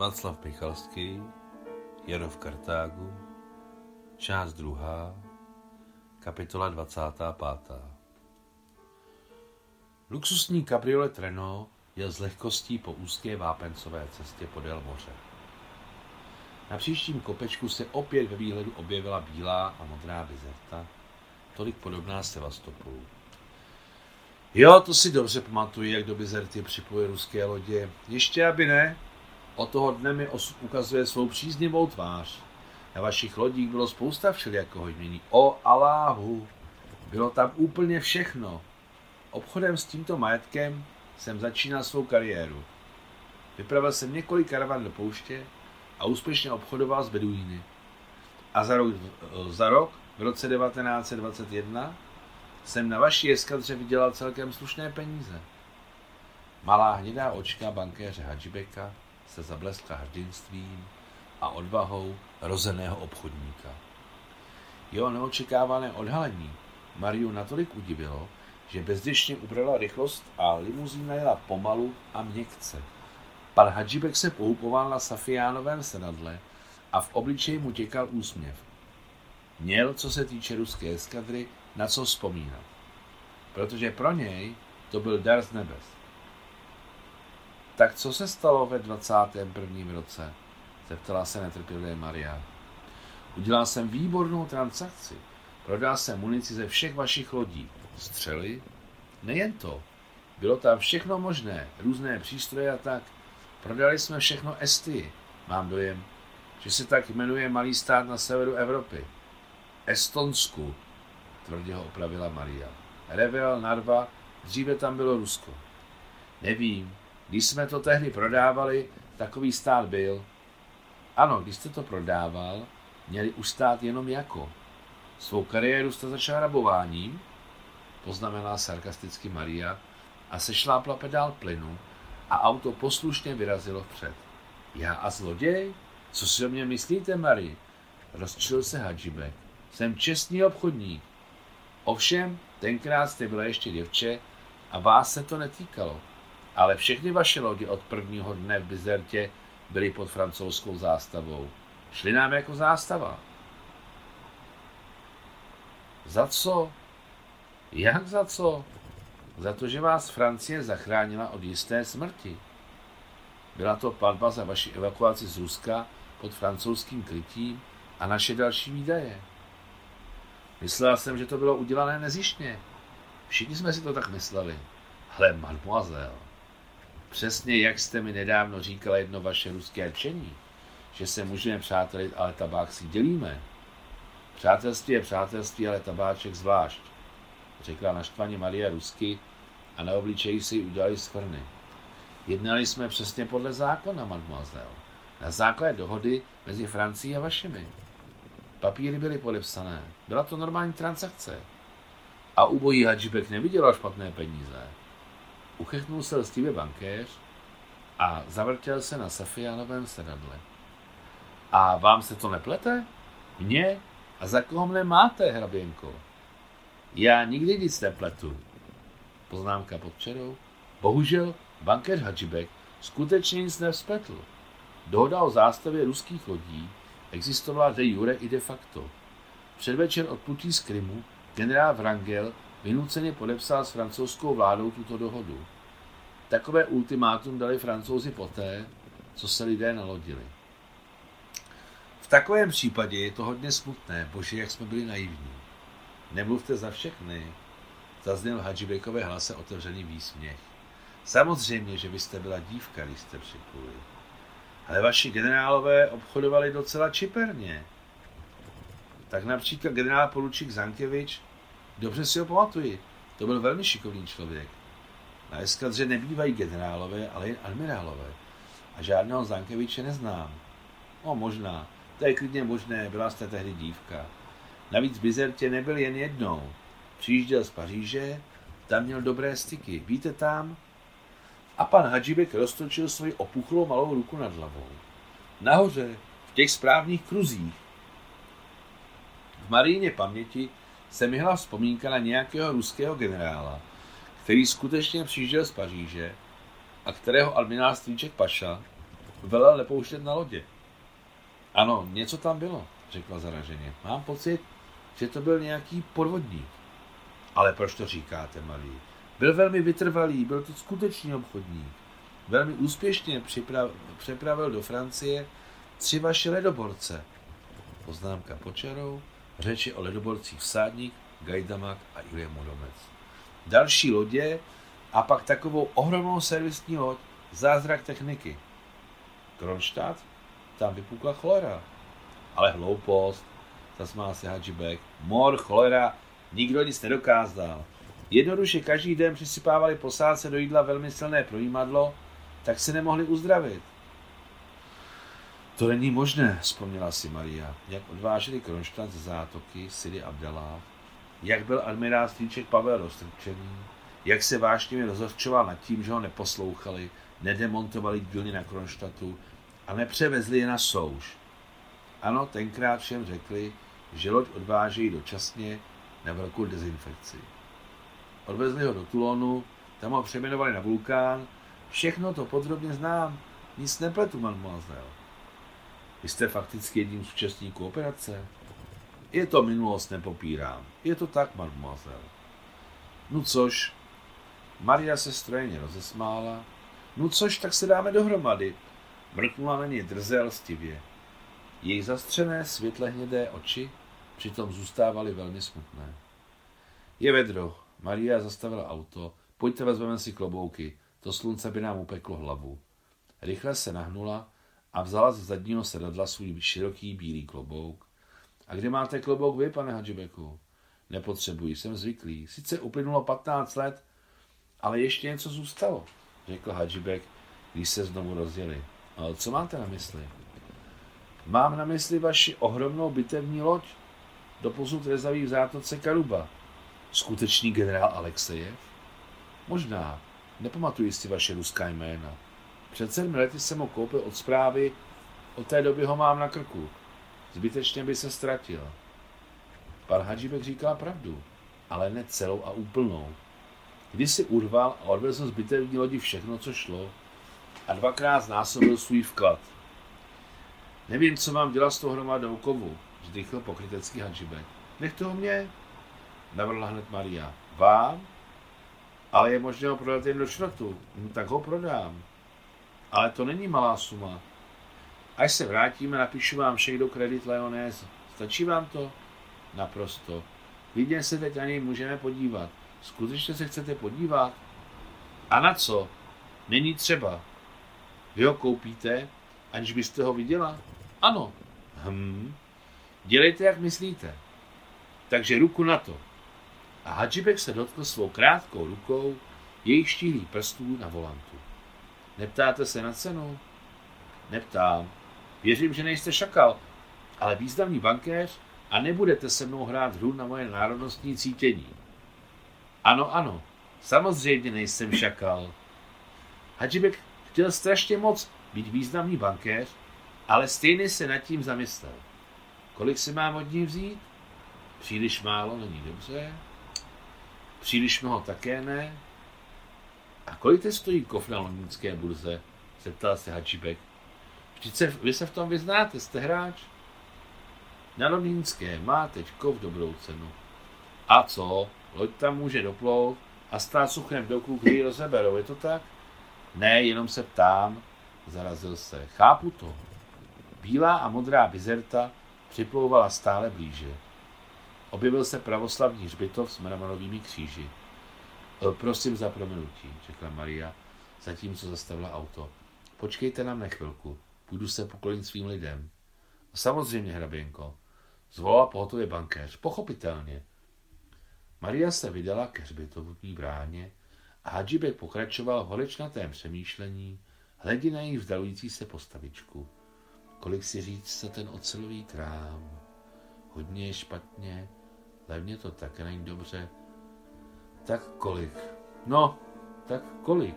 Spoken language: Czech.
Václav Michalský, Jaro v Kartágu, část druhá, kapitola 25. Luxusní kabriolet Renault jel s lehkostí po úzké vápencové cestě podél moře. Na příštím kopečku se opět ve výhledu objevila bílá a modrá bizerta, tolik podobná Sevastopolu. Jo, to si dobře pamatuju, jak do bizerty připojuje ruské lodě. Ještě aby ne, od toho dne mi osud ukazuje svou příznivou tvář. Na vašich lodích bylo spousta všelijakého jmění. O Aláhu, bylo tam úplně všechno. Obchodem s tímto majetkem jsem začínal svou kariéru. Vypravil jsem několik karavan do pouště a úspěšně obchodoval s beduíny. A za rok, za rok v roce 1921 jsem na vaší eskadře vydělal celkem slušné peníze. Malá hnědá očka bankéře Hadžibeka se zableskla hrdinstvím a odvahou rozeného obchodníka. Jeho neočekávané odhalení Mariu natolik udivilo, že bezděčně ubrala rychlost a limuzína jela pomalu a měkce. Pan Hadžibek se pohupoval na Safiánovém sedadle a v obličeji mu těkal úsměv. Měl, co se týče ruské eskadry, na co vzpomínat. Protože pro něj to byl dar z nebes. Tak co se stalo ve 21. roce? Zeptala se netrpělivě Maria. Udělal jsem výbornou transakci. Prodal jsem munici ze všech vašich lodí. Střely? Nejen to. Bylo tam všechno možné, různé přístroje a tak. Prodali jsme všechno Estii. Mám dojem, že se tak jmenuje malý stát na severu Evropy. Estonsku, tvrdě ho opravila Maria. Revel, Narva, dříve tam bylo Rusko. Nevím, když jsme to tehdy prodávali, takový stát byl. Ano, když jste to prodával, měli už stát jenom jako. Svou kariéru jste začal rabováním, poznamenala sarkasticky Maria a sešlápla pedál plynu a auto poslušně vyrazilo vpřed. Já a zloděj? Co si o mě myslíte, Marie? Rozčil se Hadžibek. Jsem čestný obchodník. Ovšem, tenkrát jste byla ještě děvče a vás se to netýkalo. Ale všechny vaše lodi od prvního dne v Bizertě byly pod francouzskou zástavou. Šli nám jako zástava. Za co? Jak za co? Za to, že vás Francie zachránila od jisté smrti. Byla to platba za vaši evakuaci z Ruska pod francouzským krytím a naše další výdaje. Myslela jsem, že to bylo udělané nezištně. Všichni jsme si to tak mysleli. Ale mademoiselle, přesně jak jste mi nedávno říkala jedno vaše ruské rčení, že se můžeme přátelit, ale tabák si dělíme. Přátelství je přátelství, ale tabáček zvlášť, řekla naštvaně Maria rusky a na obličeji si udělali skvrny. Jednali jsme přesně podle zákona, mademoiselle, na základě dohody mezi Francií a vašimi. Papíry byly podepsané. Byla to normální transakce. A ubojí Hadžibek nevydělal špatné peníze. Uchechnul se lstivě bankéř a zavrtěl se na Safianovém sedadle. A vám se to neplete? Mně? A za koho mne máte, hraběnko? Já nikdy nic nepletu. Poznámka pod čarou. Bohužel bankéř Hadžibek skutečně nic nevzpletl. Dohoda o zástavě ruských lodí existovala de jure i de facto. Předvečer odplutí z Krymu generál Vrangel vynuceně podepsal s francouzskou vládou tuto dohodu. Takové ultimátum dali francouzi poté, co se lidé nalodili. V takovém případě je to hodně smutné, bože, jak jsme byli naivní. Nemluvte za všechny, zazněl Hadžibekové hlase otevřený výsměch. Samozřejmě, že vy jste byla dívka, když jste připluli. Ale vaši generálové obchodovali docela čiperně. Tak například generál poručík Zankevič, dobře si ho pamatuji, to byl velmi šikovný člověk. Na eskadře nebývají generálové, ale jen admirálové. A žádného Zankeviče neznám. No možná, to je klidně možné, byla jste tehdy dívka. Navíc v Bizertě nebyl jen jednou. Přijížděl z Paříže, tam měl dobré styky. Víte tam? A pan Hadžibek roztočil svoji opuchlou malou ruku nad hlavou. Nahoře, v těch správných kruzích. V Maríně paměti se myhla vzpomínka na nějakého ruského generála, který skutečně přijížděl z Paříže a kterého admirál Strýček Paša velel nepouštět na lodě. Ano, něco tam bylo, řekla zaraženě. Mám pocit, že to byl nějaký podvodník. Ale proč to říkáte, malý? Byl velmi vytrvalý, byl to skutečný obchodník. Velmi úspěšně připrav, přepravil do Francie tři vaše ledoborce. Poznámka počarou, řeči o ledoborcích Vsádník, Gajdamak a Ilje Modomec. Další lodě a pak takovou ohromnou servisní loď, zázrak techniky. Kronstadt, tam vypukla cholera. Ale hloupost, zasmál se Hadžibek. Mor, cholera, nikdo nic nedokázal. Jednoduše každý den přisypávali posádce do jídla velmi silné projímadlo, tak se nemohli uzdravit. To není možné, vzpomněla si Maria, jak odváželi Kronštat ze zátoky Sidi Abdalá, jak byl admirál Strýček Pavel roztrčený, jak se vážně rozhořčoval nad tím, že ho neposlouchali, nedemontovali dílny na Kronštatu a nepřevezli je na souš. Ano, tenkrát všem řekli, že loď odvážejí dočasně na velkou dezinfekci. Odvezli ho do Tulonu, tam ho přejmenovali na vulkán. Všechno to podrobně znám. Nic nepletu, mademoiselle. Vy jste fakticky jedním z účastníků operace? Je to minulost, nepopírám. Je to tak, mademoiselle. No což? Maria se strojeně rozesmála. No což, tak se dáme dohromady. Mrknula na ně drze a lstivě. Její zastřené světle hnědé oči přitom zůstávaly velmi smutné. Je vedro, Maria zastavila auto. Pojďte, vezmeme si klobouky. To slunce by nám upeklo hlavu. Rychle se nahnula a vzala z zadního sedadla svůj široký bílý klobouk. A kde máte klobouk vy, pane Hadžibeku? Nepotřebuji, jsem zvyklý. Sice uplynulo 15 let, ale ještě něco zůstalo, řekl Hadžibek, když se znovu rozjeli. Ale co máte na mysli? Mám na mysli vaši ohromnou bitevní loď, doposud rezaví v zátoce Karuba. Skutečný generál Alexejev? Možná. Nepamatuji si vaše ruská jména. Před sedmi lety jsem ho koupil od zprávy, od té doby ho mám na krku. Zbytečně by se ztratil. Pan Hadžibek říká pravdu, ale ne celou a úplnou. Když si urval a odvezl z bitevní lodi všechno, co šlo, a dvakrát znásobil svůj vklad. Nevím, co mám dělat s tou hromadou kovu, vzdychl pokrytecký Hadžibek. Nech to mě, navrhla hned Maria. Vám? Ale je možné ho prodat jen do šrotu. No, tak ho prodám. Ale to není malá suma. Až se vrátíme, napíšu vám do kredit Leonés. Stačí vám to? Naprosto. Vidně se teď na něj můžeme podívat. Skutečně se chcete podívat? A na co? Není třeba. Vy ho koupíte, aniž byste ho viděla? Ano. Hm. Dělejte, jak myslíte. Takže ruku na to a Hadžibek se dotkl svou krátkou rukou jejich štíhlých prstů na volantu. Neptáte se na cenu? Neptám. Věřím, že nejste šakal, ale významný bankéř a nebudete se mnou hrát hru na moje národnostní cítění. Ano, ano, samozřejmě nejsem šakal. Hadžibek chtěl strašně moc být významný bankéř, ale stejně se nad tím zamyslel. Kolik se mám od ní vzít? Příliš málo není dobře. Příliš mnoho také ne. A kolik to stojí kov na londýnské burze? Zeptal se Hačíbek. Vždyť se, vy se v tom vyznáte, jste hráč? Na londýnské má teď kov dobrou cenu. A co? Loď tam může doplout a stát suchem v doku, kdy ji rozeberou, je to tak? Ne, jenom se ptám, zarazil se. Chápu to. Bílá a modrá bizerta připlouvala stále blíže. Objevil se pravoslavní hřbitov s mramorovými kříži. E, prosím za prominutí, řekla Maria, zatímco zastavila auto. Počkejte nám na chvilku, půjdu se poklonit svým lidem. Samozřejmě, hraběnko, zvolala pohotově bankéř, pochopitelně. Maria se vydala ke hřbitovní bráně a Hadžibek pokračoval v horečnatém přemýšlení, hledí na její vzdalující se postavičku. Kolik si říct za ten ocelový krám? Hodně špatně, Levně to také není dobře. Tak kolik? No, tak kolik?